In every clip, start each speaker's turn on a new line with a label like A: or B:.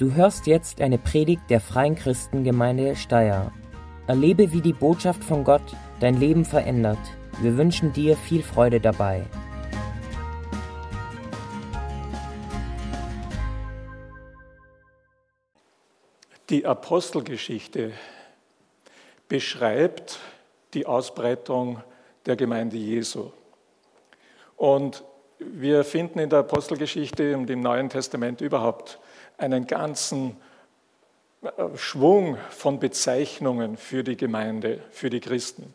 A: Du hörst jetzt eine Predigt der Freien Christengemeinde Steyr. Erlebe, wie die Botschaft von Gott dein Leben verändert. Wir wünschen dir viel Freude dabei.
B: Die Apostelgeschichte beschreibt die Ausbreitung der Gemeinde Jesu. Und wir finden in der Apostelgeschichte und im Neuen Testament überhaupt einen ganzen äh, Schwung von Bezeichnungen für die Gemeinde, für die Christen.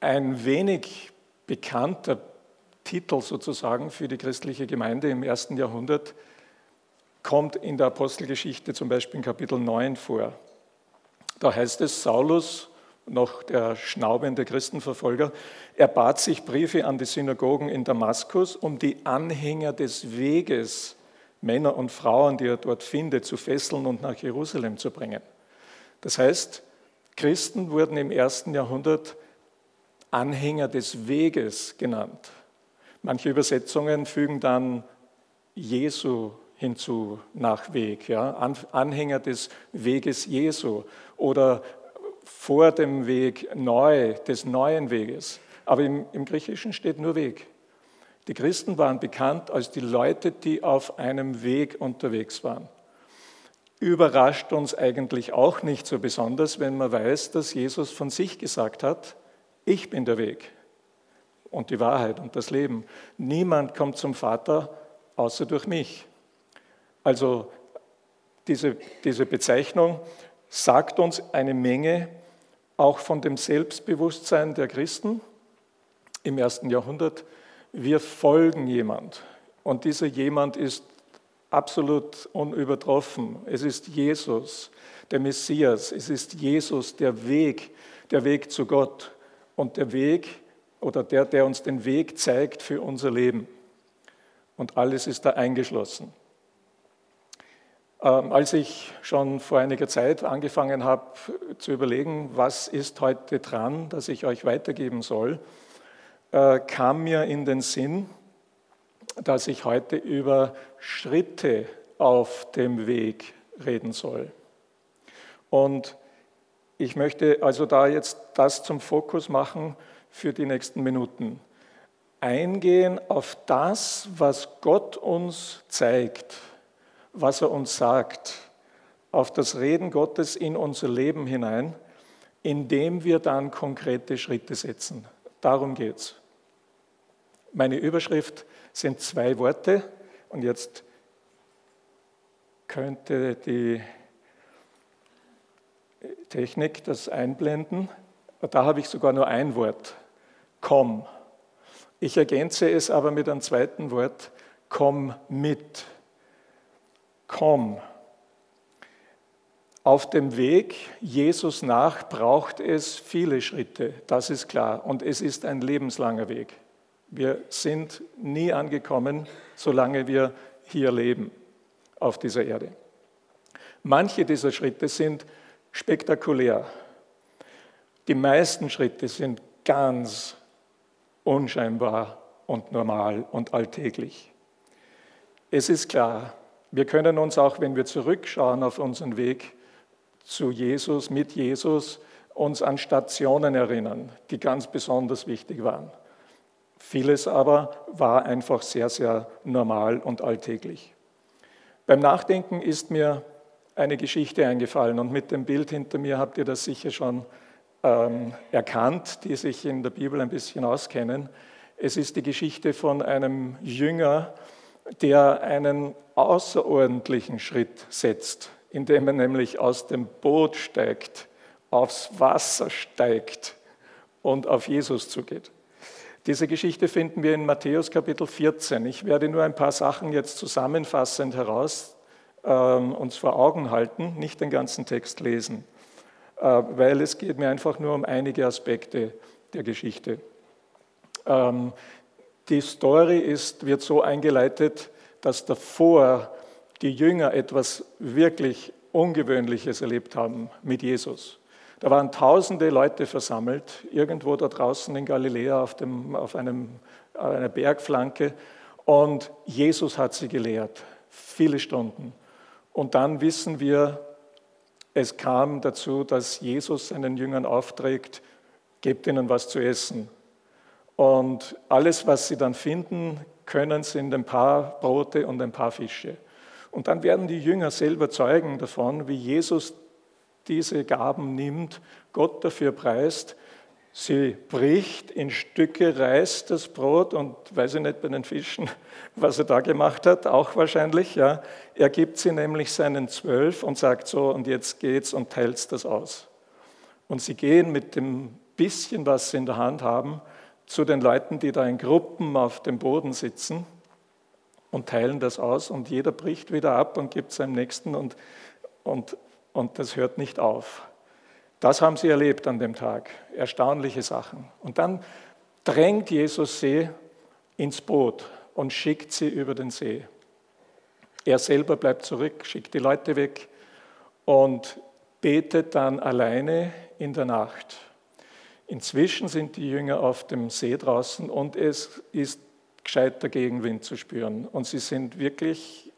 B: Ein wenig bekannter Titel sozusagen für die christliche Gemeinde im ersten Jahrhundert kommt in der Apostelgeschichte zum Beispiel in Kapitel 9 vor. Da heißt es, Saulus noch der schnaubende Christenverfolger, er bat sich Briefe an die Synagogen in Damaskus, um die Anhänger des Weges, Männer und Frauen, die er dort findet, zu fesseln und nach Jerusalem zu bringen. Das heißt, Christen wurden im ersten Jahrhundert Anhänger des Weges genannt. Manche Übersetzungen fügen dann Jesu hinzu nach Weg, ja? Anhänger des Weges Jesu oder vor dem Weg neu, des neuen Weges. Aber im, im Griechischen steht nur Weg. Die Christen waren bekannt als die Leute, die auf einem Weg unterwegs waren. Überrascht uns eigentlich auch nicht so besonders, wenn man weiß, dass Jesus von sich gesagt hat, ich bin der Weg und die Wahrheit und das Leben. Niemand kommt zum Vater außer durch mich. Also diese, diese Bezeichnung sagt uns eine Menge auch von dem Selbstbewusstsein der Christen im ersten Jahrhundert. Wir folgen jemand und dieser jemand ist absolut unübertroffen. Es ist Jesus, der Messias. Es ist Jesus, der Weg, der Weg zu Gott und der Weg oder der, der uns den Weg zeigt für unser Leben. Und alles ist da eingeschlossen. Ähm, als ich schon vor einiger Zeit angefangen habe zu überlegen, was ist heute dran, dass ich euch weitergeben soll, äh, kam mir in den Sinn, dass ich heute über Schritte auf dem Weg reden soll. Und ich möchte also da jetzt das zum Fokus machen für die nächsten Minuten. Eingehen auf das, was Gott uns zeigt was er uns sagt, auf das Reden Gottes in unser Leben hinein, indem wir dann konkrete Schritte setzen. Darum geht es. Meine Überschrift sind zwei Worte und jetzt könnte die Technik das einblenden. Da habe ich sogar nur ein Wort, komm. Ich ergänze es aber mit einem zweiten Wort, komm mit komm. Auf dem Weg Jesus nach braucht es viele Schritte, das ist klar. Und es ist ein lebenslanger Weg. Wir sind nie angekommen, solange wir hier leben auf dieser Erde. Manche dieser Schritte sind spektakulär. Die meisten Schritte sind ganz unscheinbar und normal und alltäglich. Es ist klar, wir können uns auch, wenn wir zurückschauen auf unseren Weg zu Jesus, mit Jesus, uns an Stationen erinnern, die ganz besonders wichtig waren. Vieles aber war einfach sehr, sehr normal und alltäglich. Beim Nachdenken ist mir eine Geschichte eingefallen und mit dem Bild hinter mir habt ihr das sicher schon ähm, erkannt, die sich in der Bibel ein bisschen auskennen. Es ist die Geschichte von einem Jünger, der einen außerordentlichen Schritt setzt, indem er nämlich aus dem Boot steigt, aufs Wasser steigt und auf Jesus zugeht. Diese Geschichte finden wir in Matthäus Kapitel 14. Ich werde nur ein paar Sachen jetzt zusammenfassend heraus äh, uns vor Augen halten, nicht den ganzen Text lesen, äh, weil es geht mir einfach nur um einige Aspekte der Geschichte. Ähm, die Story ist, wird so eingeleitet, dass davor die Jünger etwas wirklich Ungewöhnliches erlebt haben mit Jesus. Da waren tausende Leute versammelt, irgendwo da draußen in Galiläa auf, dem, auf einem, einer Bergflanke. Und Jesus hat sie gelehrt, viele Stunden. Und dann wissen wir, es kam dazu, dass Jesus seinen Jüngern aufträgt, gebt ihnen was zu essen. Und alles, was sie dann finden können, sind ein paar Brote und ein paar Fische. Und dann werden die Jünger selber Zeugen davon, wie Jesus diese Gaben nimmt, Gott dafür preist. Sie bricht in Stücke, reißt das Brot und weiß ich nicht bei den Fischen, was er da gemacht hat, auch wahrscheinlich. Ja. Er gibt sie nämlich seinen Zwölf und sagt so, und jetzt geht's und teilt das aus. Und sie gehen mit dem bisschen, was sie in der Hand haben, zu den Leuten, die da in Gruppen auf dem Boden sitzen und teilen das aus und jeder bricht wieder ab und gibt seinem Nächsten und, und, und das hört nicht auf. Das haben sie erlebt an dem Tag. Erstaunliche Sachen. Und dann drängt Jesus sie ins Boot und schickt sie über den See. Er selber bleibt zurück, schickt die Leute weg und betet dann alleine in der Nacht. Inzwischen sind die Jünger auf dem See draußen und es ist gescheiter Gegenwind zu spüren. Und sie sind wirklich,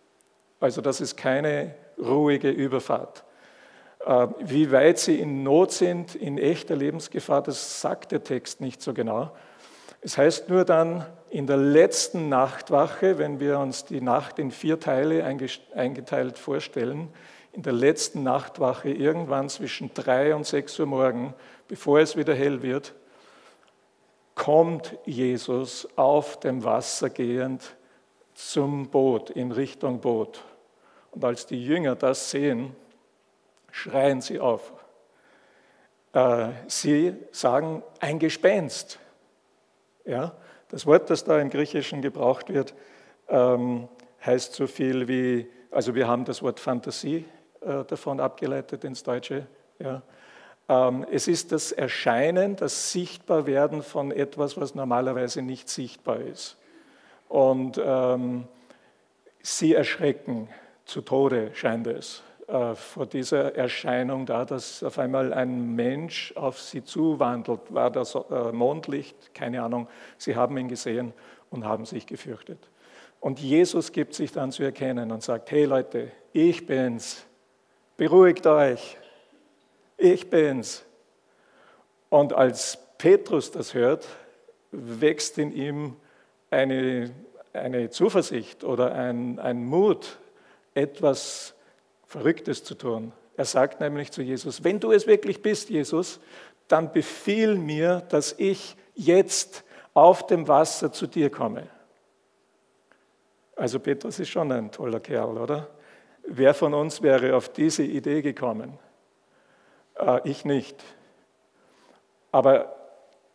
B: also das ist keine ruhige Überfahrt. Äh, wie weit sie in Not sind, in echter Lebensgefahr, das sagt der Text nicht so genau. Es heißt nur dann in der letzten Nachtwache, wenn wir uns die Nacht in vier Teile eingeteilt vorstellen, in der letzten Nachtwache irgendwann zwischen drei und sechs Uhr morgen, bevor es wieder hell wird, kommt Jesus auf dem Wasser gehend zum Boot, in Richtung Boot. Und als die Jünger das sehen, schreien sie auf. Äh, sie sagen ein Gespenst. Ja, das Wort, das da im Griechischen gebraucht wird, ähm, heißt so viel wie, also wir haben das Wort Fantasie äh, davon abgeleitet ins Deutsche. Ja. Ähm, es ist das Erscheinen, das Sichtbarwerden von etwas, was normalerweise nicht sichtbar ist. Und ähm, sie erschrecken zu Tode, scheint es, vor dieser Erscheinung da, dass auf einmal ein Mensch auf sie zuwandelt. War das äh, Mondlicht? Keine Ahnung. Sie haben ihn gesehen und haben sich gefürchtet. Und Jesus gibt sich dann zu erkennen und sagt, hey Leute, ich bin's, beruhigt euch, ich bin's. Und als Petrus das hört, wächst in ihm eine, eine Zuversicht oder ein, ein Mut, etwas Verrücktes zu tun. Er sagt nämlich zu Jesus, wenn du es wirklich bist, Jesus, dann befiehl mir, dass ich jetzt auf dem Wasser zu dir komme. Also Petrus ist schon ein toller Kerl, oder? Wer von uns wäre auf diese Idee gekommen? Äh, ich nicht. Aber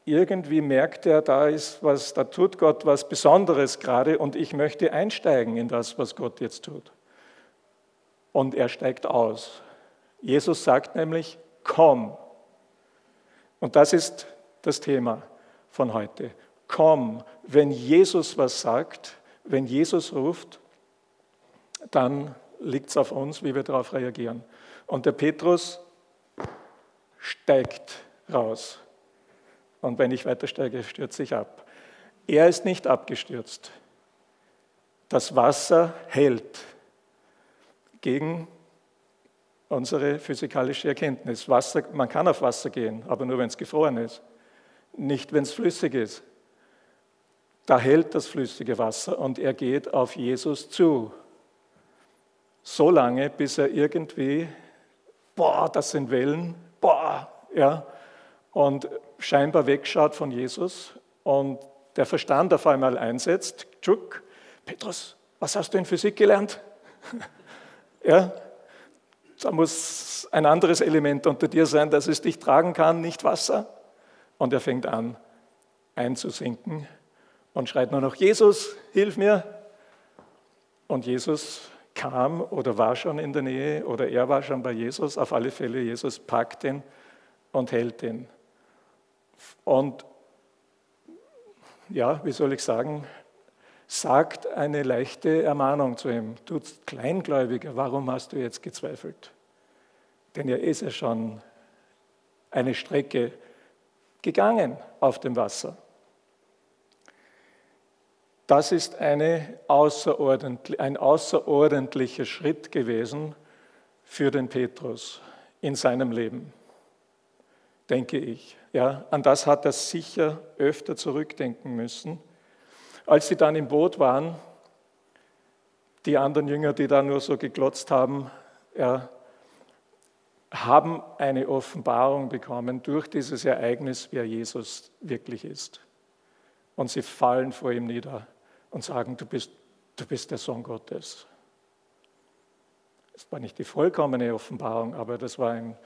B: irgendwie merkt er, da ist was, da tut Gott was Besonderes gerade und ich möchte einsteigen in das, was Gott jetzt tut. Und er steigt aus. Jesus sagt nämlich, komm. Und das ist das Thema von heute. Komm. Wenn Jesus was sagt, wenn Jesus ruft, dann liegt es auf uns, wie wir darauf reagieren. Und der Petrus steigt raus. Und wenn ich weiter steige, stürze ich ab. Er ist nicht abgestürzt. Das Wasser hält gegen unsere physikalische Erkenntnis. Wasser, man kann auf Wasser gehen, aber nur wenn es gefroren ist, nicht wenn es flüssig ist. Da hält das flüssige Wasser und er geht auf Jesus zu so lange, bis er irgendwie, boah, das sind Wellen, boah, ja, und scheinbar wegschaut von Jesus und der Verstand auf einmal einsetzt, Tschuk, Petrus, was hast du in Physik gelernt? ja, da muss ein anderes Element unter dir sein, dass es dich tragen kann, nicht Wasser. Und er fängt an einzusinken und schreit nur noch, Jesus, hilf mir. Und Jesus kam oder war schon in der Nähe oder er war schon bei Jesus. Auf alle Fälle, Jesus packt ihn und hält ihn. Und ja, wie soll ich sagen, sagt eine leichte Ermahnung zu ihm. Du Kleingläubiger, warum hast du jetzt gezweifelt? Denn er ist ja schon eine Strecke gegangen auf dem Wasser. Das ist außerordentlich, ein außerordentlicher Schritt gewesen für den Petrus in seinem Leben, denke ich. Ja, an das hat er sicher öfter zurückdenken müssen. Als sie dann im Boot waren, die anderen Jünger, die da nur so geglotzt haben, ja, haben eine Offenbarung bekommen durch dieses Ereignis, wer Jesus wirklich ist. Und sie fallen vor ihm nieder und sagen, du bist, du bist der Sohn Gottes. Es war nicht die vollkommene Offenbarung, aber das war ein,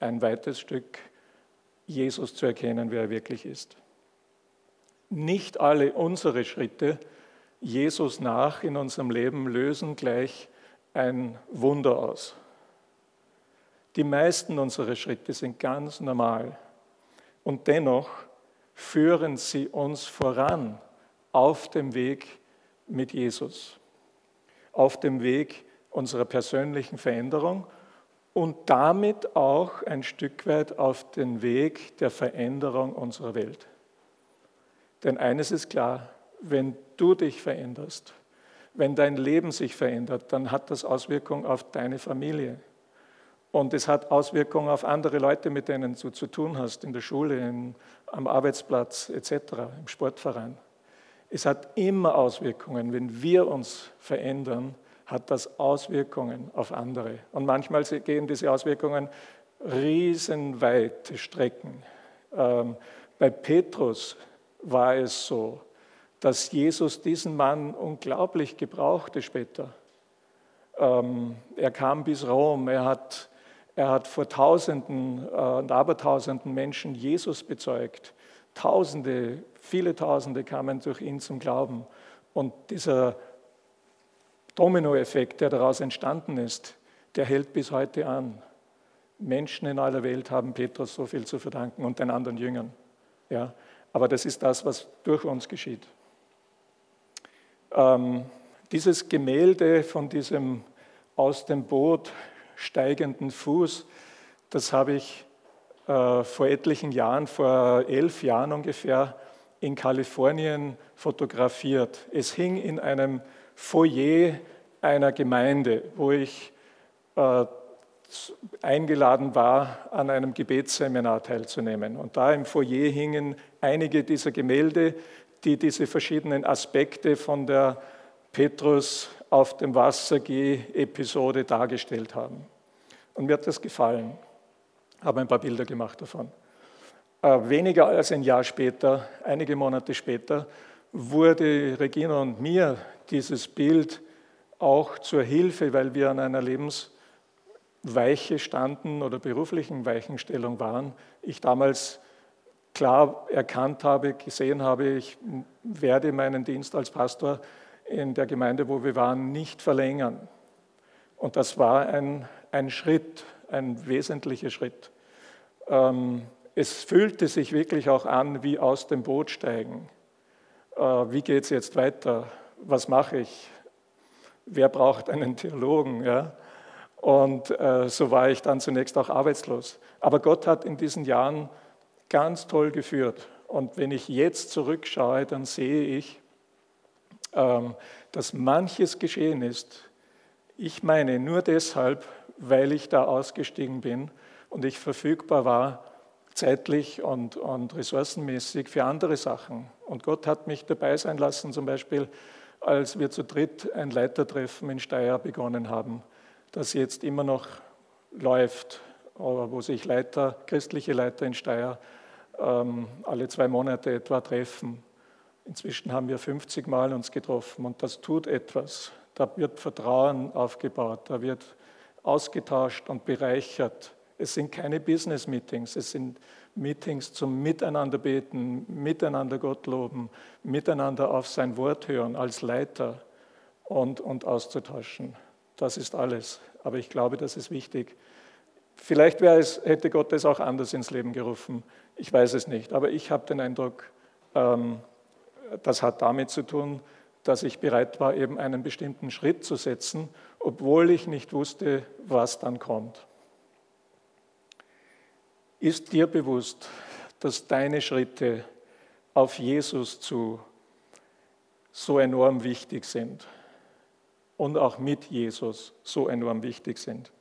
B: ein weites Stück, Jesus zu erkennen, wer er wirklich ist. Nicht alle unsere Schritte Jesus nach in unserem Leben lösen gleich ein Wunder aus. Die meisten unserer Schritte sind ganz normal und dennoch führen sie uns voran auf dem Weg mit Jesus, auf dem Weg unserer persönlichen Veränderung und damit auch ein Stück weit auf den Weg der Veränderung unserer Welt. Denn eines ist klar, wenn du dich veränderst, wenn dein Leben sich verändert, dann hat das Auswirkungen auf deine Familie. Und es hat Auswirkungen auf andere Leute, mit denen du zu tun hast, in der Schule, in, am Arbeitsplatz etc., im Sportverein. Es hat immer Auswirkungen. Wenn wir uns verändern, hat das Auswirkungen auf andere. Und manchmal gehen diese Auswirkungen riesenweite Strecken. Ähm, bei Petrus war es so, dass Jesus diesen Mann unglaublich gebrauchte später. Ähm, er kam bis Rom, er hat, er hat vor Tausenden äh, und Abertausenden Menschen Jesus bezeugt. Tausende, viele Tausende kamen durch ihn zum Glauben. Und dieser Dominoeffekt, der daraus entstanden ist, der hält bis heute an. Menschen in aller Welt haben Petrus so viel zu verdanken und den anderen Jüngern. Ja, aber das ist das, was durch uns geschieht. Ähm, dieses Gemälde von diesem aus dem Boot steigenden Fuß, das habe ich äh, vor etlichen Jahren, vor elf Jahren ungefähr, in Kalifornien fotografiert. Es hing in einem Foyer einer Gemeinde, wo ich äh, eingeladen war, an einem Gebetsseminar teilzunehmen. Und da im Foyer hingen einige dieser Gemälde, die diese verschiedenen Aspekte von der Petrus auf dem Wasser Geh-Episode dargestellt haben. Und mir hat das gefallen. Habe ein paar Bilder gemacht davon. Äh, weniger als ein Jahr später, einige Monate später, wurde Regina und mir dieses Bild auch zur Hilfe, weil wir an einer Lebensweiche standen oder beruflichen Weichenstellung waren. Ich damals klar erkannt habe, gesehen habe, ich werde meinen Dienst als Pastor in der Gemeinde, wo wir waren, nicht verlängern. Und das war ein, ein Schritt, ein wesentlicher Schritt. Ähm, es fühlte sich wirklich auch an wie aus dem Boot steigen. Äh, wie geht es jetzt weiter? Was mache ich? Wer braucht einen Theologen? Ja? Und äh, so war ich dann zunächst auch arbeitslos. Aber Gott hat in diesen Jahren ganz toll geführt. Und wenn ich jetzt zurückschaue, dann sehe ich, ähm, dass manches geschehen ist. Ich meine nur deshalb, weil ich da ausgestiegen bin und ich verfügbar war, zeitlich und, und ressourcenmäßig für andere Sachen. Und Gott hat mich dabei sein lassen, zum Beispiel, als wir zu dritt ein Leitertreffen in Steyr begonnen haben, das jetzt immer noch läuft, wo sich Leiter, christliche Leiter in Steyr ähm, alle zwei Monate etwa treffen. Inzwischen haben wir 50 Mal uns getroffen und das tut etwas. Da wird Vertrauen aufgebaut, da wird ausgetauscht und bereichert. Es sind keine Business-Meetings, es sind Meetings zum Miteinander beten, miteinander Gott loben, miteinander auf sein Wort hören als Leiter und, und auszutauschen. Das ist alles. Aber ich glaube, das ist wichtig. Vielleicht es, hätte Gott es auch anders ins Leben gerufen. Ich weiß es nicht. Aber ich habe den Eindruck, ähm, das hat damit zu tun, dass ich bereit war, eben einen bestimmten Schritt zu setzen, obwohl ich nicht wusste, was dann kommt. Ist dir bewusst, dass deine Schritte auf Jesus zu so enorm wichtig sind und auch mit Jesus so enorm wichtig sind.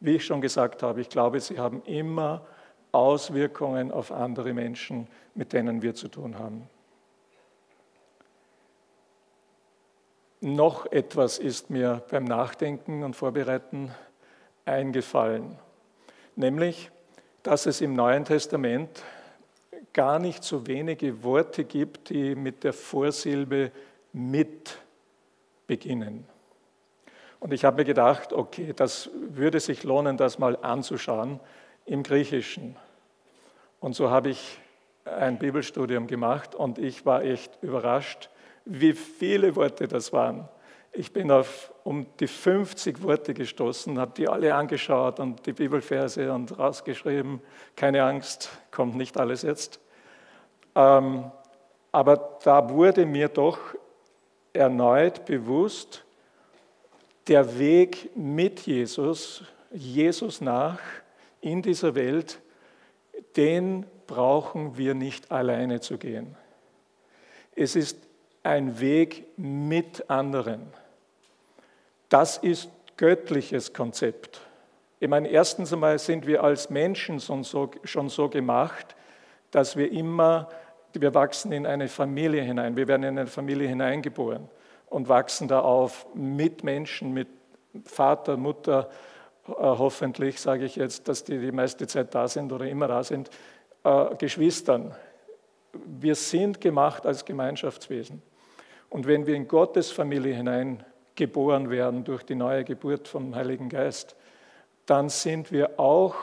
B: Wie ich schon gesagt habe, ich glaube, sie haben immer Auswirkungen auf andere Menschen, mit denen wir zu tun haben. Noch etwas ist mir beim Nachdenken und Vorbereiten eingefallen, nämlich, dass es im Neuen Testament gar nicht so wenige Worte gibt, die mit der Vorsilbe mit beginnen. Und ich habe mir gedacht, okay, das würde sich lohnen, das mal anzuschauen im Griechischen. Und so habe ich ein Bibelstudium gemacht und ich war echt überrascht, wie viele Worte das waren. Ich bin auf um die 50 Worte gestoßen, habe die alle angeschaut und die Bibelverse und rausgeschrieben. Keine Angst, kommt nicht alles jetzt. Ähm, aber da wurde mir doch erneut bewusst, der Weg mit Jesus, Jesus nach in dieser Welt, den brauchen wir nicht alleine zu gehen. Es ist ein Weg mit anderen. Das ist göttliches Konzept. Ich meine, erstens einmal sind wir als Menschen schon so, schon so gemacht, dass wir immer, wir wachsen in eine Familie hinein, wir werden in eine Familie hineingeboren und wachsen da auf mit Menschen, mit Vater, Mutter, äh, hoffentlich sage ich jetzt, dass die die meiste Zeit da sind oder immer da sind, äh, Geschwistern. Wir sind gemacht als Gemeinschaftswesen. Und wenn wir in Gottes Familie hinein geboren werden durch die neue Geburt vom Heiligen Geist, dann sind wir auch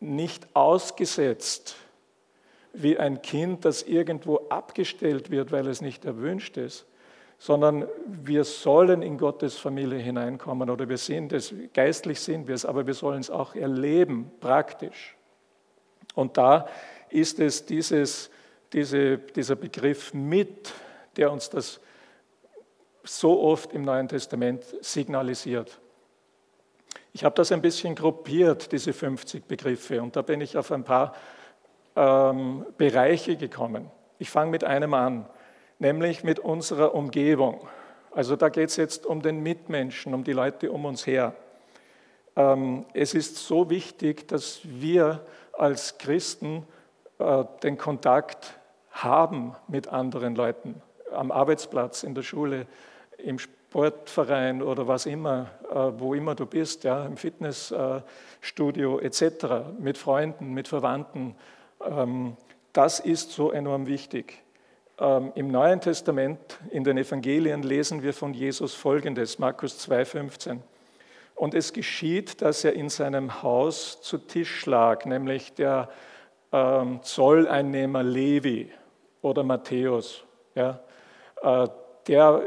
B: nicht ausgesetzt wie ein Kind, das irgendwo abgestellt wird, weil es nicht erwünscht ist, sondern wir sollen in Gottes Familie hineinkommen oder wir sind es, geistlich sind wir es, aber wir sollen es auch erleben, praktisch. Und da ist es dieses, diese, dieser Begriff mit, der uns das so oft im Neuen Testament signalisiert. Ich habe das ein bisschen gruppiert, diese 50 Begriffe, und da bin ich auf ein paar ähm, Bereiche gekommen. Ich fange mit einem an, nämlich mit unserer Umgebung. Also da geht es jetzt um den Mitmenschen, um die Leute um uns her. Ähm, es ist so wichtig, dass wir als Christen äh, den Kontakt haben mit anderen Leuten, am Arbeitsplatz, in der Schule, im Sportverein oder was immer, äh, wo immer du bist, ja, im Fitnessstudio etc., mit Freunden, mit Verwandten. Ähm, das ist so enorm wichtig. Ähm, Im Neuen Testament, in den Evangelien, lesen wir von Jesus Folgendes, Markus 2,15. Und es geschieht, dass er in seinem Haus zu Tisch lag, nämlich der ähm, Zolleinnehmer Levi oder Matthäus. Ja, äh, der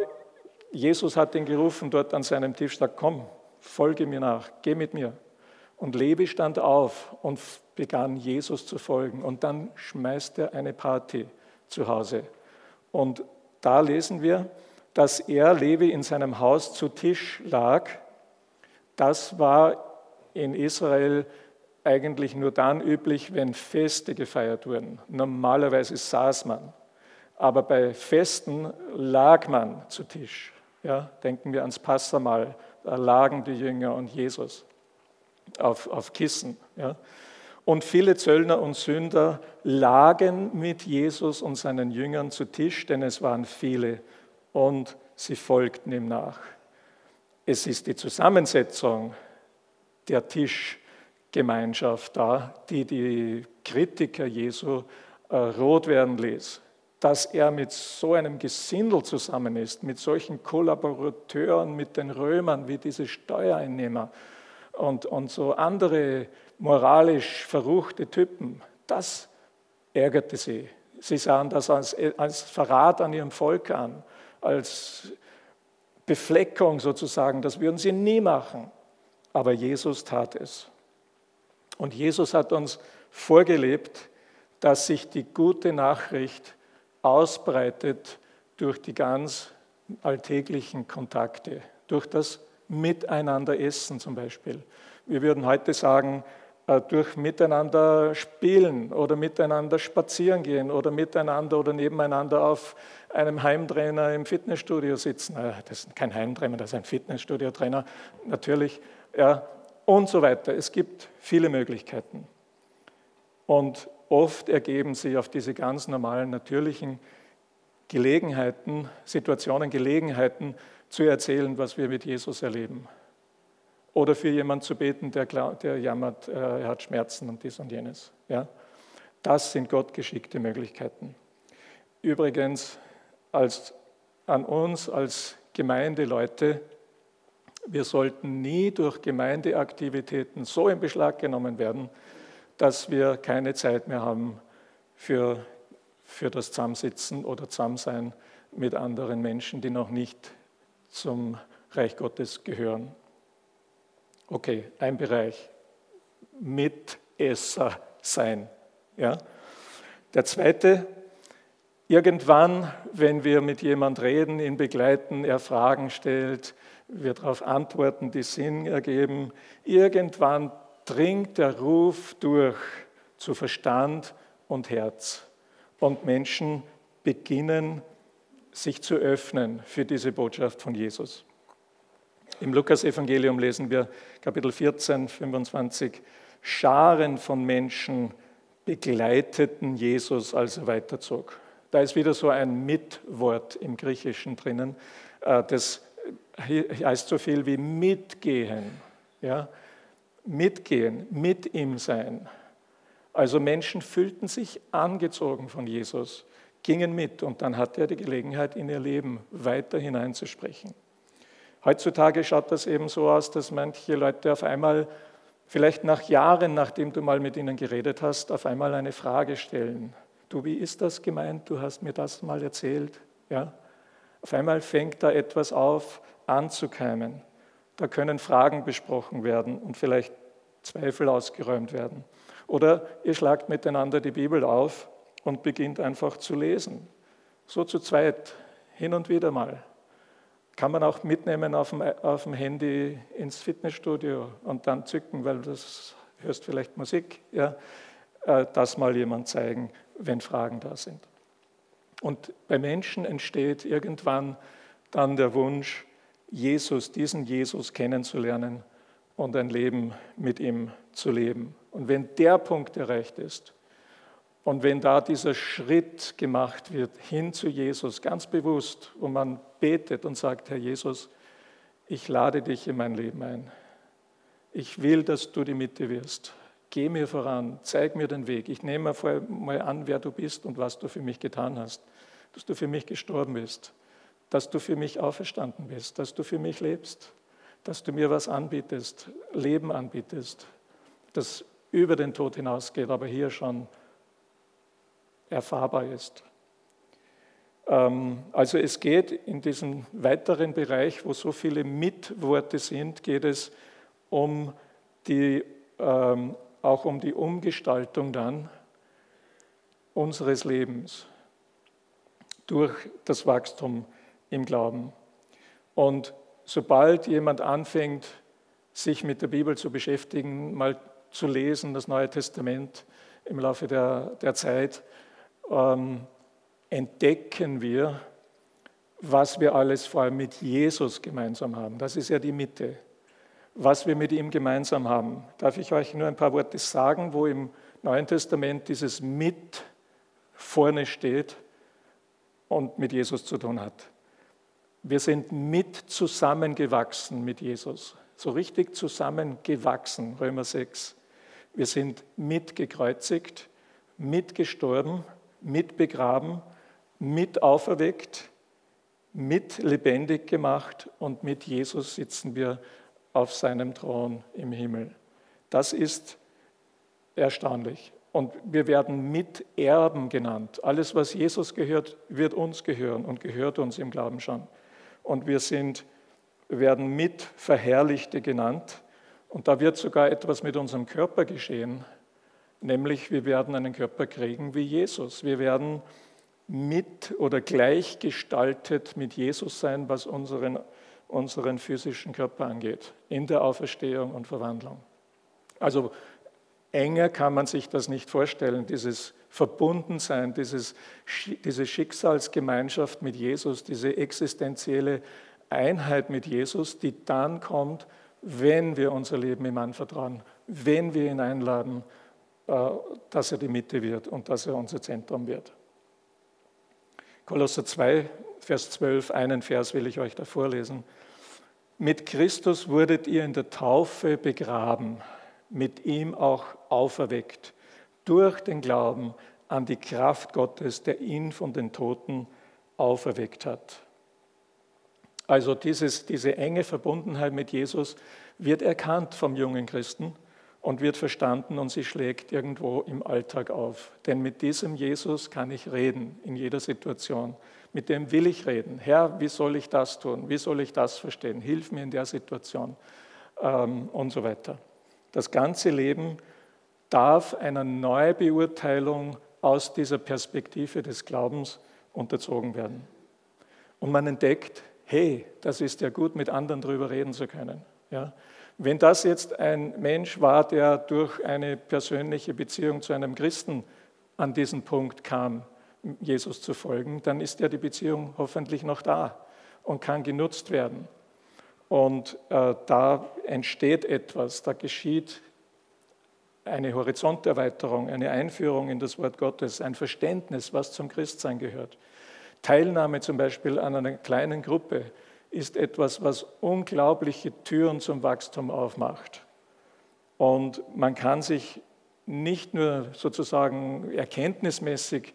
B: Jesus hat ihn gerufen dort an seinem Tisch, sagt, komm, folge mir nach, geh mit mir. Und Levi stand auf und begann Jesus zu folgen. Und dann schmeißt er eine Party zu Hause. Und da lesen wir, dass er, Levi, in seinem Haus zu Tisch lag. Das war in Israel eigentlich nur dann üblich, wenn Feste gefeiert wurden. Normalerweise saß man, aber bei Festen lag man zu Tisch. Ja, denken wir ans Passamal, da lagen die Jünger und Jesus auf, auf Kissen. Ja. Und viele Zöllner und Sünder lagen mit Jesus und seinen Jüngern zu Tisch, denn es waren viele und sie folgten ihm nach. Es ist die Zusammensetzung der Tischgemeinschaft da, die die Kritiker Jesu äh, rot werden ließ dass er mit so einem Gesindel zusammen ist, mit solchen Kollaborateuren, mit den Römern wie diese Steuereinnehmer und, und so andere moralisch verruchte Typen. Das ärgerte sie. Sie sahen das als, als Verrat an ihrem Volk an, als Befleckung sozusagen. Das würden sie nie machen. Aber Jesus tat es. Und Jesus hat uns vorgelebt, dass sich die gute Nachricht ausbreitet durch die ganz alltäglichen Kontakte, durch das Miteinanderessen zum Beispiel. Wir würden heute sagen, durch miteinander spielen oder miteinander spazieren gehen oder miteinander oder nebeneinander auf einem Heimtrainer im Fitnessstudio sitzen. Äh, das ist kein Heimtrainer, das ist ein Fitnessstudio-Trainer, natürlich. Ja, und so weiter. Es gibt viele Möglichkeiten. Und oft ergeben sich auf diese ganz normalen, natürlichen Gelegenheiten, Situationen, Gelegenheiten zu erzählen, was wir mit Jesus erleben. Oder für jemanden zu beten, der, der jammert, äh, er hat Schmerzen und dies und jenes. Ja? Das sind Gott geschickte Möglichkeiten. Übrigens, als, an uns als Gemeindeleute, wir sollten nie durch Gemeindeaktivitäten so in Beschlag genommen werden, dass wir keine Zeit mehr haben für, für das Zusammensitzen oder Zusammensein mit anderen Menschen, die noch nicht zum Reich Gottes gehören. Okay, ein Bereich. Mitesser sein. Ja? Der zweite, irgendwann, wenn wir mit jemand reden, ihn begleiten, er Fragen stellt, wir darauf antworten, die Sinn ergeben, irgendwann dringt der Ruf durch zu Verstand und Herz. Und Menschen beginnen sich zu öffnen für diese Botschaft von Jesus. Im Lukas-Evangelium lesen wir Kapitel 14, 25, Scharen von Menschen begleiteten Jesus, als er weiterzog. Da ist wieder so ein Mitwort im Griechischen drinnen. Äh, das heißt so viel wie mitgehen. Ja? Mitgehen, mit ihm sein. Also Menschen fühlten sich angezogen von Jesus, gingen mit und dann hatte er die Gelegenheit, in ihr Leben weiter hineinzusprechen. Heutzutage schaut das eben so aus, dass manche Leute auf einmal, vielleicht nach Jahren, nachdem du mal mit ihnen geredet hast, auf einmal eine Frage stellen. Du, wie ist das gemeint? Du hast mir das mal erzählt. Ja? Auf einmal fängt da etwas auf anzukeimen. Da können Fragen besprochen werden und vielleicht Zweifel ausgeräumt werden. Oder ihr schlagt miteinander die Bibel auf und beginnt einfach zu lesen. So zu zweit, hin und wieder mal. Kann man auch mitnehmen auf dem, auf dem Handy ins Fitnessstudio und dann zücken, weil das hörst vielleicht Musik, ja, äh, das mal jemand zeigen, wenn Fragen da sind. Und bei Menschen entsteht irgendwann dann der Wunsch, Jesus, diesen Jesus kennenzulernen und ein Leben mit ihm zu leben. Und wenn der Punkt erreicht ist, und wenn da dieser Schritt gemacht wird hin zu Jesus, ganz bewusst, wo man betet und sagt, Herr Jesus, ich lade dich in mein Leben ein. Ich will, dass du die Mitte wirst. Geh mir voran, zeig mir den Weg. Ich nehme mal an, wer du bist und was du für mich getan hast. Dass du für mich gestorben bist, dass du für mich auferstanden bist, dass du für mich lebst, dass du mir was anbietest, Leben anbietest, das über den Tod hinausgeht, aber hier schon erfahrbar ist. Ähm, also es geht in diesem weiteren Bereich, wo so viele Mitworte sind, geht es um die, ähm, auch um die Umgestaltung dann unseres Lebens durch das Wachstum im Glauben. Und sobald jemand anfängt, sich mit der Bibel zu beschäftigen, mal zu lesen, das Neue Testament im Laufe der, der Zeit, ähm, entdecken wir, was wir alles vor allem mit Jesus gemeinsam haben. Das ist ja die Mitte. Was wir mit ihm gemeinsam haben. Darf ich euch nur ein paar Worte sagen, wo im Neuen Testament dieses mit vorne steht und mit Jesus zu tun hat. Wir sind mit zusammengewachsen mit Jesus. So richtig zusammengewachsen, Römer 6. Wir sind mitgekreuzigt, mitgestorben mit begraben, mit auferweckt, mit lebendig gemacht und mit Jesus sitzen wir auf seinem Thron im Himmel. Das ist erstaunlich. Und wir werden Miterben genannt. Alles, was Jesus gehört, wird uns gehören und gehört uns im Glauben schon. Und wir sind, werden Mitverherrlichte genannt. Und da wird sogar etwas mit unserem Körper geschehen, nämlich wir werden einen Körper kriegen wie Jesus. Wir werden mit oder gleichgestaltet mit Jesus sein, was unseren, unseren physischen Körper angeht, in der Auferstehung und Verwandlung. Also Enger kann man sich das nicht vorstellen, dieses Verbundensein, dieses, diese Schicksalsgemeinschaft mit Jesus, diese existenzielle Einheit mit Jesus, die dann kommt, wenn wir unser Leben ihm anvertrauen, wenn wir ihn einladen, dass er die Mitte wird und dass er unser Zentrum wird. Kolosser 2, Vers 12, einen Vers will ich euch da vorlesen. Mit Christus wurdet ihr in der Taufe begraben, mit ihm auch auferweckt, durch den Glauben an die Kraft Gottes, der ihn von den Toten auferweckt hat. Also dieses, diese enge Verbundenheit mit Jesus wird erkannt vom jungen Christen und wird verstanden und sie schlägt irgendwo im Alltag auf. Denn mit diesem Jesus kann ich reden in jeder Situation. Mit dem will ich reden. Herr, wie soll ich das tun? Wie soll ich das verstehen? Hilf mir in der Situation ähm, und so weiter. Das ganze Leben darf einer Neubeurteilung aus dieser Perspektive des Glaubens unterzogen werden. Und man entdeckt, hey, das ist ja gut, mit anderen darüber reden zu können. Ja? Wenn das jetzt ein Mensch war, der durch eine persönliche Beziehung zu einem Christen an diesen Punkt kam, Jesus zu folgen, dann ist ja die Beziehung hoffentlich noch da und kann genutzt werden. Und äh, da entsteht etwas, da geschieht eine Horizonterweiterung, eine Einführung in das Wort Gottes, ein Verständnis, was zum Christsein gehört. Teilnahme zum Beispiel an einer kleinen Gruppe ist etwas, was unglaubliche Türen zum Wachstum aufmacht. Und man kann sich nicht nur sozusagen erkenntnismäßig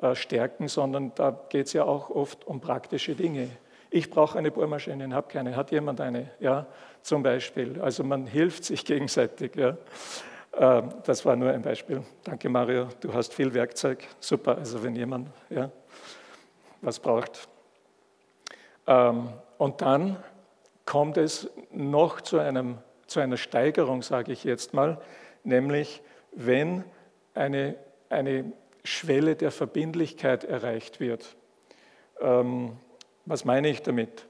B: äh, stärken, sondern da geht es ja auch oft um praktische Dinge. Ich brauche eine Bohrmaschine, habe keine. Hat jemand eine? Ja, zum Beispiel. Also man hilft sich gegenseitig. Ja. Ähm, das war nur ein Beispiel. Danke, Mario. Du hast viel Werkzeug. Super. Also wenn jemand ja, was braucht. Ähm, und dann kommt es noch zu, einem, zu einer Steigerung, sage ich jetzt mal, nämlich wenn eine, eine Schwelle der Verbindlichkeit erreicht wird. Ähm, was meine ich damit?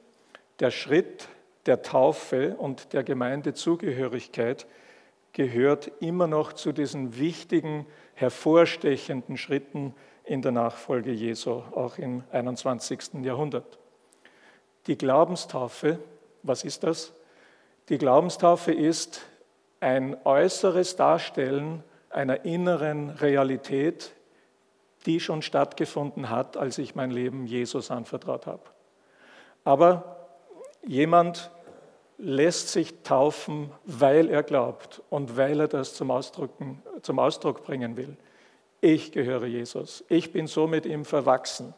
B: Der Schritt der Taufe und der Gemeindezugehörigkeit gehört immer noch zu diesen wichtigen, hervorstechenden Schritten in der Nachfolge Jesu, auch im 21. Jahrhundert. Die Glaubenstaufe, was ist das? Die Glaubenstaufe ist ein äußeres Darstellen einer inneren Realität, die schon stattgefunden hat, als ich mein Leben Jesus anvertraut habe. Aber jemand lässt sich taufen, weil er glaubt und weil er das zum, Ausdrücken, zum Ausdruck bringen will. Ich gehöre Jesus. Ich bin so mit ihm verwachsen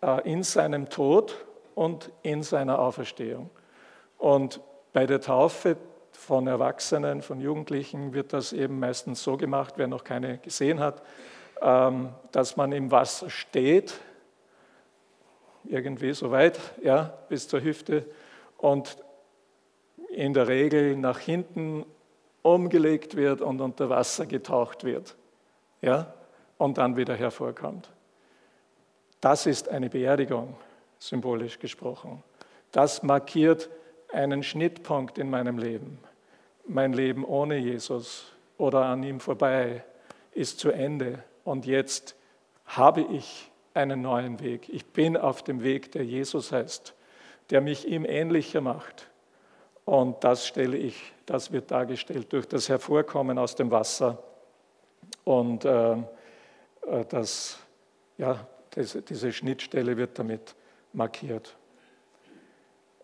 B: äh, in seinem Tod und in seiner Auferstehung. Und bei der Taufe von Erwachsenen, von Jugendlichen wird das eben meistens so gemacht, wer noch keine gesehen hat, ähm, dass man im Wasser steht irgendwie so weit, ja, bis zur Hüfte und in der Regel nach hinten umgelegt wird und unter Wasser getaucht wird, ja, und dann wieder hervorkommt. Das ist eine Beerdigung, symbolisch gesprochen. Das markiert einen Schnittpunkt in meinem Leben. Mein Leben ohne Jesus oder an ihm vorbei ist zu Ende und jetzt habe ich einen neuen Weg. Ich bin auf dem Weg, der Jesus heißt, der mich ihm ähnlicher macht. Und das stelle ich, das wird dargestellt durch das Hervorkommen aus dem Wasser und äh, äh das, ja, das, diese Schnittstelle wird damit markiert.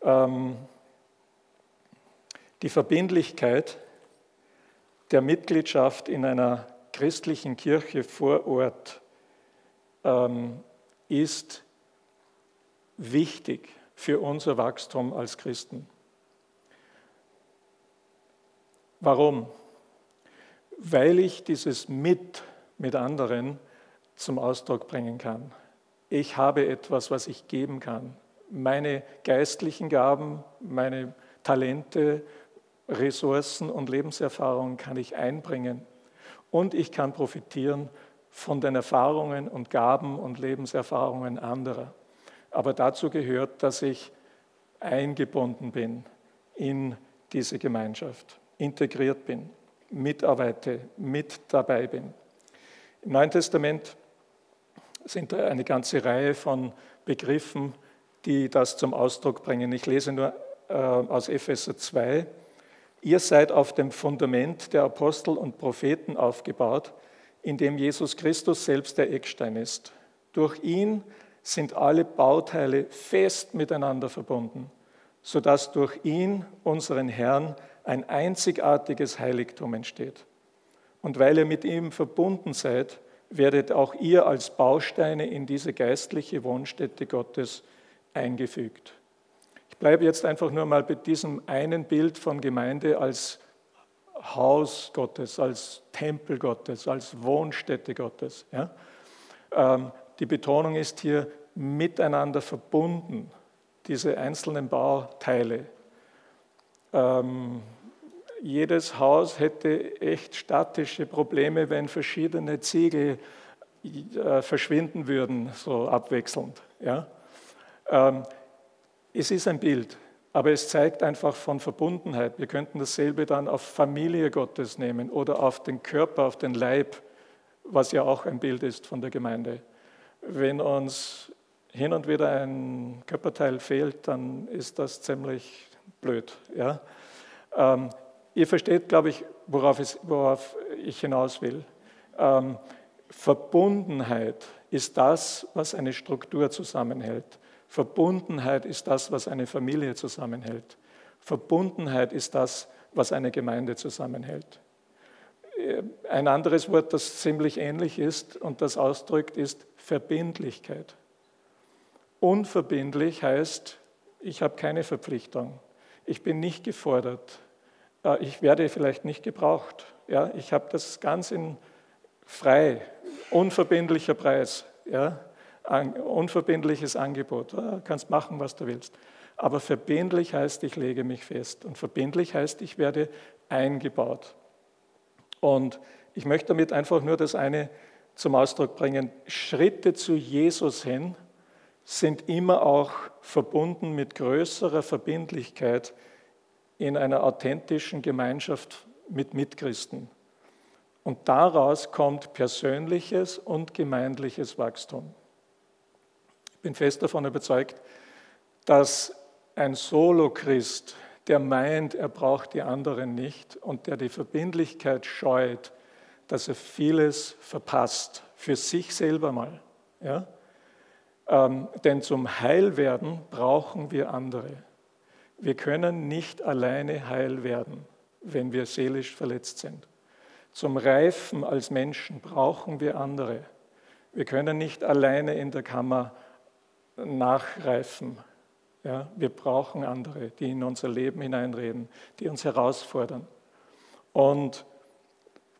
B: Ähm, die Verbindlichkeit der Mitgliedschaft in einer christlichen Kirche vor Ort ähm, ist wichtig für unser Wachstum als Christen. Warum? Weil ich dieses Mit mit anderen zum Ausdruck bringen kann. Ich habe etwas, was ich geben kann. Meine geistlichen Gaben, meine Talente, Ressourcen und Lebenserfahrungen kann ich einbringen. Und ich kann profitieren von den Erfahrungen und Gaben und Lebenserfahrungen anderer. Aber dazu gehört, dass ich eingebunden bin in diese Gemeinschaft, integriert bin. mitarbeite, mit dabei bin. Im Neuen Testament sind eine ganze Reihe von Begriffen, die das zum Ausdruck bringen. Ich lese nur äh, aus Epheser 2. Ihr seid auf dem Fundament der Apostel und Propheten aufgebaut, in dem Jesus Christus selbst der Eckstein ist. Durch ihn sind alle Bauteile fest miteinander verbunden, sodass durch ihn, unseren Herrn, ein einzigartiges Heiligtum entsteht. Und weil ihr mit ihm verbunden seid, werdet auch ihr als Bausteine in diese geistliche Wohnstätte Gottes eingefügt. Ich bleibe jetzt einfach nur mal bei diesem einen Bild von Gemeinde als Haus Gottes, als Tempel Gottes, als Wohnstätte Gottes. Ja? Ähm, die Betonung ist hier miteinander verbunden, diese einzelnen Bauteile. Ähm, jedes Haus hätte echt statische Probleme, wenn verschiedene Ziegel äh, verschwinden würden, so abwechselnd. Ja? Ähm, es ist ein Bild, aber es zeigt einfach von Verbundenheit. Wir könnten dasselbe dann auf Familie Gottes nehmen oder auf den Körper, auf den Leib, was ja auch ein Bild ist von der Gemeinde. Wenn uns hin und wieder ein Körperteil fehlt, dann ist das ziemlich blöd. Ja? Ihr versteht, glaube ich, worauf, es, worauf ich hinaus will. Ähm, Verbundenheit ist das, was eine Struktur zusammenhält. Verbundenheit ist das, was eine Familie zusammenhält. Verbundenheit ist das, was eine Gemeinde zusammenhält. Äh, ein anderes Wort, das ziemlich ähnlich ist und das ausdrückt, ist Verbindlichkeit. Unverbindlich heißt, ich habe keine Verpflichtung. Ich bin nicht gefordert ich werde vielleicht nicht gebraucht. Ja, ich habe das ganz in frei, unverbindlicher Preis, ja, unverbindliches Angebot. Du kannst machen, was du willst. Aber verbindlich heißt, ich lege mich fest. Und verbindlich heißt, ich werde eingebaut. Und ich möchte damit einfach nur das eine zum Ausdruck bringen. Schritte zu Jesus hin sind immer auch verbunden mit größerer Verbindlichkeit in einer authentischen Gemeinschaft mit Mitchristen. Und daraus kommt persönliches und gemeindliches Wachstum. Ich bin fest davon überzeugt, dass ein Solo-Christ, der meint, er braucht die anderen nicht und der die Verbindlichkeit scheut, dass er vieles verpasst, für sich selber mal. Ja? Ähm, denn zum Heilwerden brauchen wir andere. Wir können nicht alleine heil werden, wenn wir seelisch verletzt sind. Zum Reifen als Menschen brauchen wir andere. Wir können nicht alleine in der Kammer nachreifen. Ja, wir brauchen andere, die in unser Leben hineinreden, die uns herausfordern. Und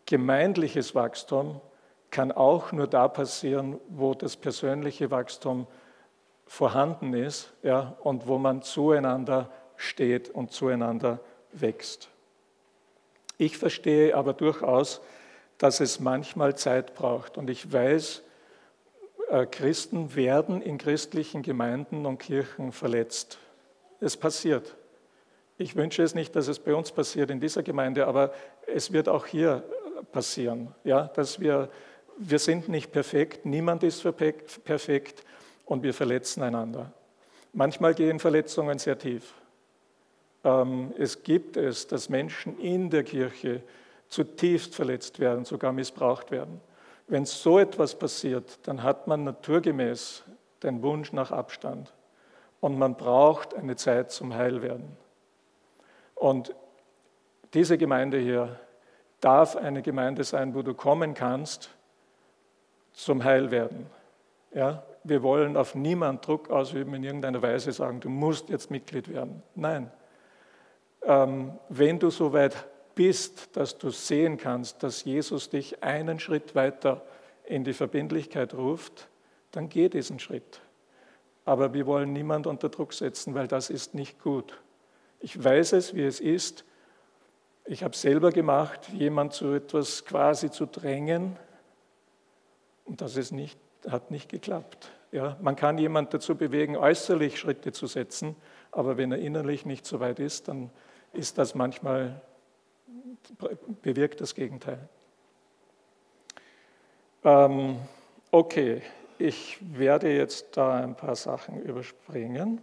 B: gemeindliches Wachstum kann auch nur da passieren, wo das persönliche Wachstum vorhanden ist ja, und wo man zueinander steht und zueinander wächst. Ich verstehe aber durchaus, dass es manchmal Zeit braucht. Und ich weiß, äh, Christen werden in christlichen Gemeinden und Kirchen verletzt. Es passiert. Ich wünsche es nicht, dass es bei uns passiert in dieser Gemeinde, aber es wird auch hier passieren. Ja, dass wir, wir sind nicht perfekt, niemand ist perfekt und wir verletzen einander. Manchmal gehen Verletzungen sehr tief. Ähm, es gibt es, dass Menschen in der Kirche zutiefst verletzt werden, sogar missbraucht werden. Wenn so etwas passiert, dann hat man naturgemäß den Wunsch nach Abstand und man braucht eine Zeit zum Heilwerden. Und diese Gemeinde hier darf eine Gemeinde sein, wo du kommen kannst zum Heilwerden. Ja, wir wollen auf niemand Druck ausüben, in irgendeiner Weise sagen, du musst jetzt Mitglied werden. Nein, wenn du so weit bist, dass du sehen kannst, dass Jesus dich einen Schritt weiter in die Verbindlichkeit ruft, dann geh diesen Schritt. Aber wir wollen niemand unter Druck setzen, weil das ist nicht gut. Ich weiß es, wie es ist. Ich habe selber gemacht, jemand zu etwas quasi zu drängen und das ist nicht, hat nicht geklappt. Ja, man kann jemand dazu bewegen, äußerlich Schritte zu setzen, aber wenn er innerlich nicht so weit ist, dann ist das manchmal bewirkt das Gegenteil. Ähm, okay, ich werde jetzt da ein paar Sachen überspringen,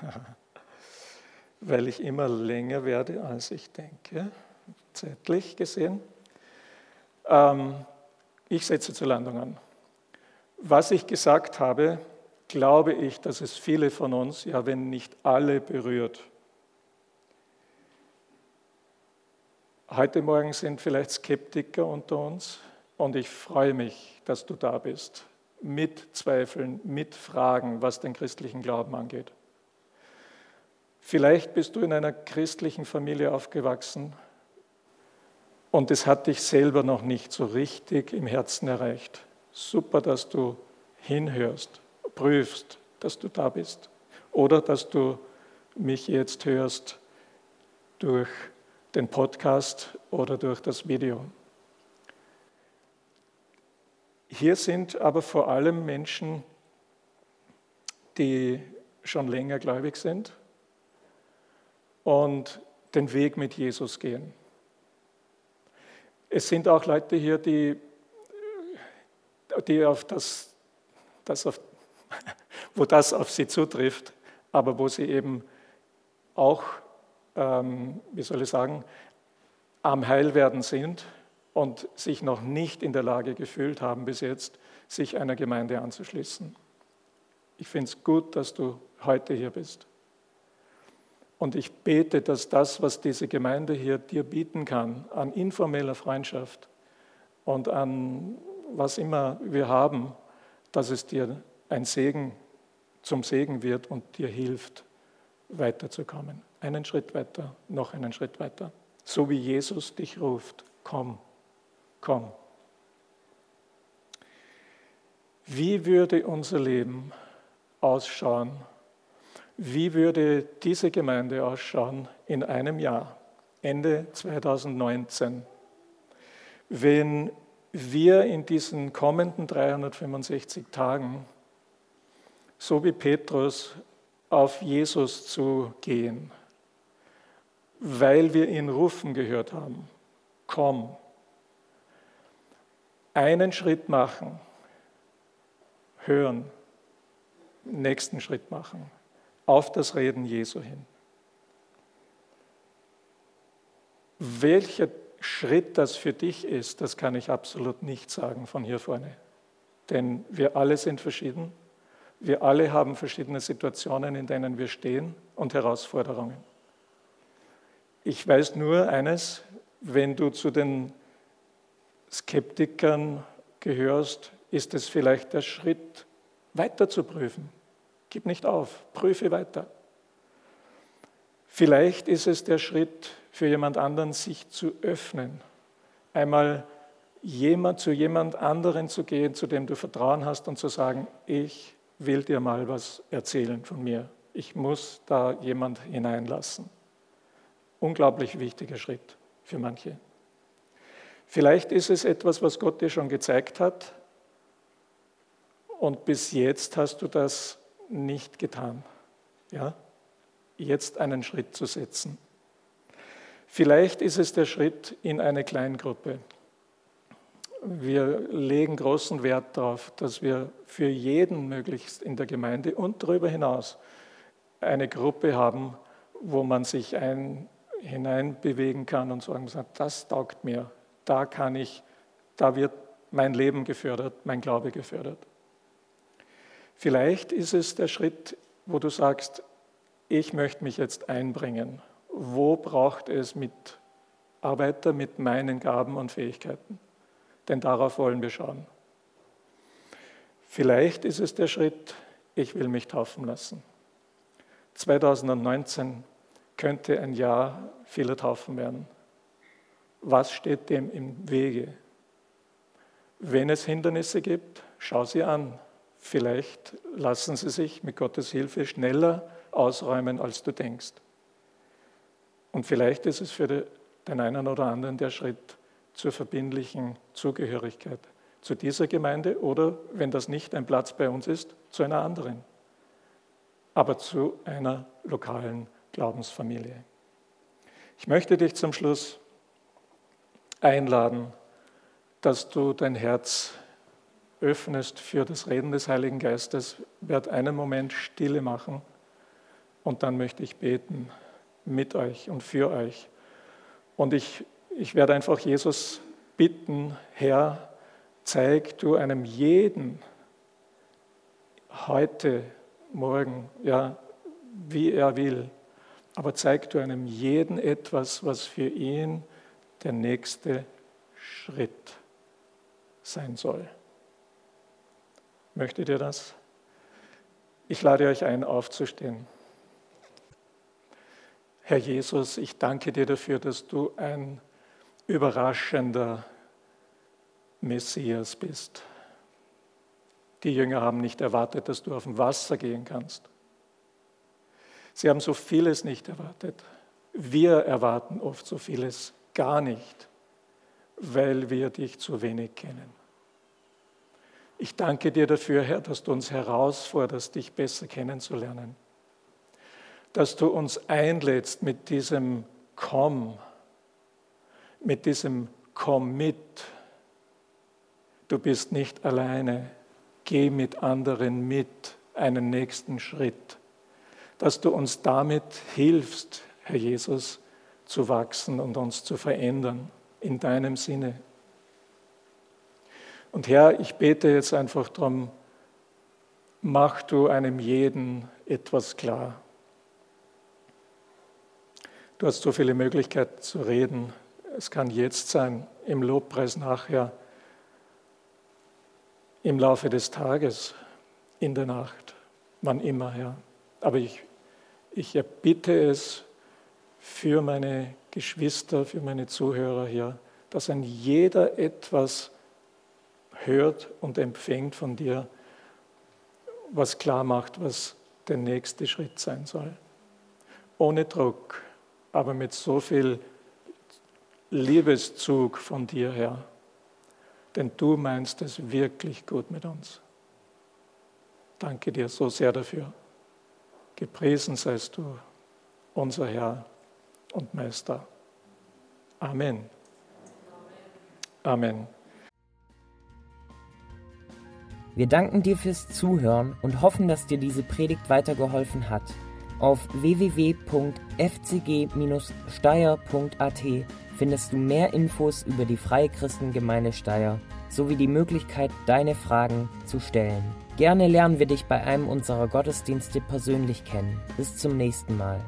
B: weil ich immer länger werde, als ich denke, zeitlich gesehen. Ähm, ich setze zur Landung an. Was ich gesagt habe, glaube ich, dass es viele von uns, ja wenn nicht alle, berührt. Heute Morgen sind vielleicht Skeptiker unter uns und ich freue mich, dass du da bist, mit Zweifeln, mit Fragen, was den christlichen Glauben angeht. Vielleicht bist du in einer christlichen Familie aufgewachsen und es hat dich selber noch nicht so richtig im Herzen erreicht. Super, dass du hinhörst, prüfst, dass du da bist oder dass du mich jetzt hörst durch den Podcast oder durch das Video. Hier sind aber vor allem Menschen, die schon länger gläubig sind und den Weg mit Jesus gehen. Es sind auch Leute hier, die, die auf das, das auf, wo das auf sie zutrifft, aber wo sie eben auch, ähm, wie soll ich sagen, am Heilwerden sind und sich noch nicht in der Lage gefühlt haben bis jetzt, sich einer Gemeinde anzuschließen. Ich finde es gut, dass du heute hier bist. Und ich bete, dass das, was diese Gemeinde hier dir bieten kann, an informeller Freundschaft und an was immer wir haben, dass es dir ein Segen zum Segen wird und dir hilft, weiterzukommen. Einen Schritt weiter, noch einen Schritt weiter. So wie Jesus dich ruft, komm, komm. Wie würde unser Leben ausschauen? Wie würde diese Gemeinde ausschauen in einem Jahr, Ende 2019, wenn wir in diesen kommenden 365 Tagen, so wie Petrus, auf Jesus zu gehen, weil wir ihn rufen gehört haben, komm, einen Schritt machen, hören, nächsten Schritt machen, auf das Reden Jesu hin. Welcher Schritt das für dich ist, das kann ich absolut nicht sagen von hier vorne. Denn wir alle sind verschieden. Wir alle haben verschiedene Situationen, in denen wir stehen und Herausforderungen. Ich weiß nur eines, wenn du zu den Skeptikern gehörst, ist es vielleicht der Schritt, weiter zu prüfen. Gib nicht auf, prüfe weiter. Vielleicht ist es der Schritt für jemand anderen, sich zu öffnen, einmal jemand, zu jemand anderen zu gehen, zu dem du Vertrauen hast und zu sagen, ich will dir mal was erzählen von mir. Ich muss da jemand hineinlassen. Unglaublich wichtiger Schritt für manche. Vielleicht ist es etwas, was Gott dir schon gezeigt hat und bis jetzt hast du das nicht getan. Ja? Jetzt einen Schritt zu setzen. Vielleicht ist es der Schritt in eine Kleingruppe. Wir legen großen Wert darauf, dass wir für jeden möglichst in der Gemeinde und darüber hinaus eine Gruppe haben, wo man sich ein, hineinbewegen kann und sagen kann, das taugt mir, da kann ich, da wird mein Leben gefördert, mein Glaube gefördert. Vielleicht ist es der Schritt, wo du sagst, ich möchte mich jetzt einbringen. Wo braucht es Mitarbeiter mit meinen Gaben und Fähigkeiten? Denn darauf wollen wir schauen. Vielleicht ist es der Schritt, ich will mich taufen lassen. 2019 könnte ein Jahr vieler Taufen werden. Was steht dem im Wege? Wenn es Hindernisse gibt, schau sie an. Vielleicht lassen sie sich mit Gottes Hilfe schneller ausräumen, als du denkst. Und vielleicht ist es für den einen oder anderen der Schritt zur verbindlichen Zugehörigkeit zu dieser Gemeinde oder, wenn das nicht ein Platz bei uns ist, zu einer anderen, aber zu einer lokalen Glaubensfamilie. Ich möchte dich zum Schluss einladen, dass du dein Herz öffnest für das Reden des Heiligen Geistes. Ich werde einen Moment Stille machen und dann möchte ich beten mit euch und für euch. Und ich, ich werde einfach Jesus bitten, Herr, zeig du einem jeden heute, morgen, ja, wie er will, aber zeig du einem jeden etwas, was für ihn der nächste Schritt sein soll. Möchtet ihr das? Ich lade euch ein, aufzustehen. Herr Jesus, ich danke dir dafür, dass du ein überraschender Messias bist. Die Jünger haben nicht erwartet, dass du auf dem Wasser gehen kannst. Sie haben so vieles nicht erwartet. Wir erwarten oft so vieles gar nicht, weil wir dich zu wenig kennen. Ich danke dir dafür, Herr, dass du uns herausforderst, dich besser kennenzulernen. Dass du uns einlädst mit diesem Komm, mit diesem Komm mit. Du bist nicht alleine. Geh mit anderen mit einen nächsten Schritt. Dass du uns damit hilfst, Herr Jesus, zu wachsen und uns zu verändern in deinem Sinne. Und Herr, ich bete jetzt einfach darum, mach du einem jeden etwas klar. Du hast so viele Möglichkeiten zu reden. Es kann jetzt sein, im Lobpreis nachher, im Laufe des Tages, in der Nacht, wann immer, Herr. Aber ich, ich erbitte es für meine Geschwister, für meine Zuhörer hier, dass ein jeder etwas hört und empfängt von dir, was klar macht, was der nächste Schritt sein soll. Ohne Druck, aber mit so viel Liebeszug von dir her. Denn du meinst es wirklich gut mit uns. Danke dir so sehr dafür. Gepriesen seist du, unser Herr und Meister. Amen. Amen.
A: Wir danken dir fürs Zuhören und hoffen, dass dir diese Predigt weitergeholfen hat. Auf www.fcg-steyr.at findest du mehr Infos über die Freie Christengemeinde Steyr sowie die Möglichkeit, deine Fragen zu stellen. Gerne lernen wir dich bei einem unserer Gottesdienste persönlich kennen. Bis zum nächsten Mal.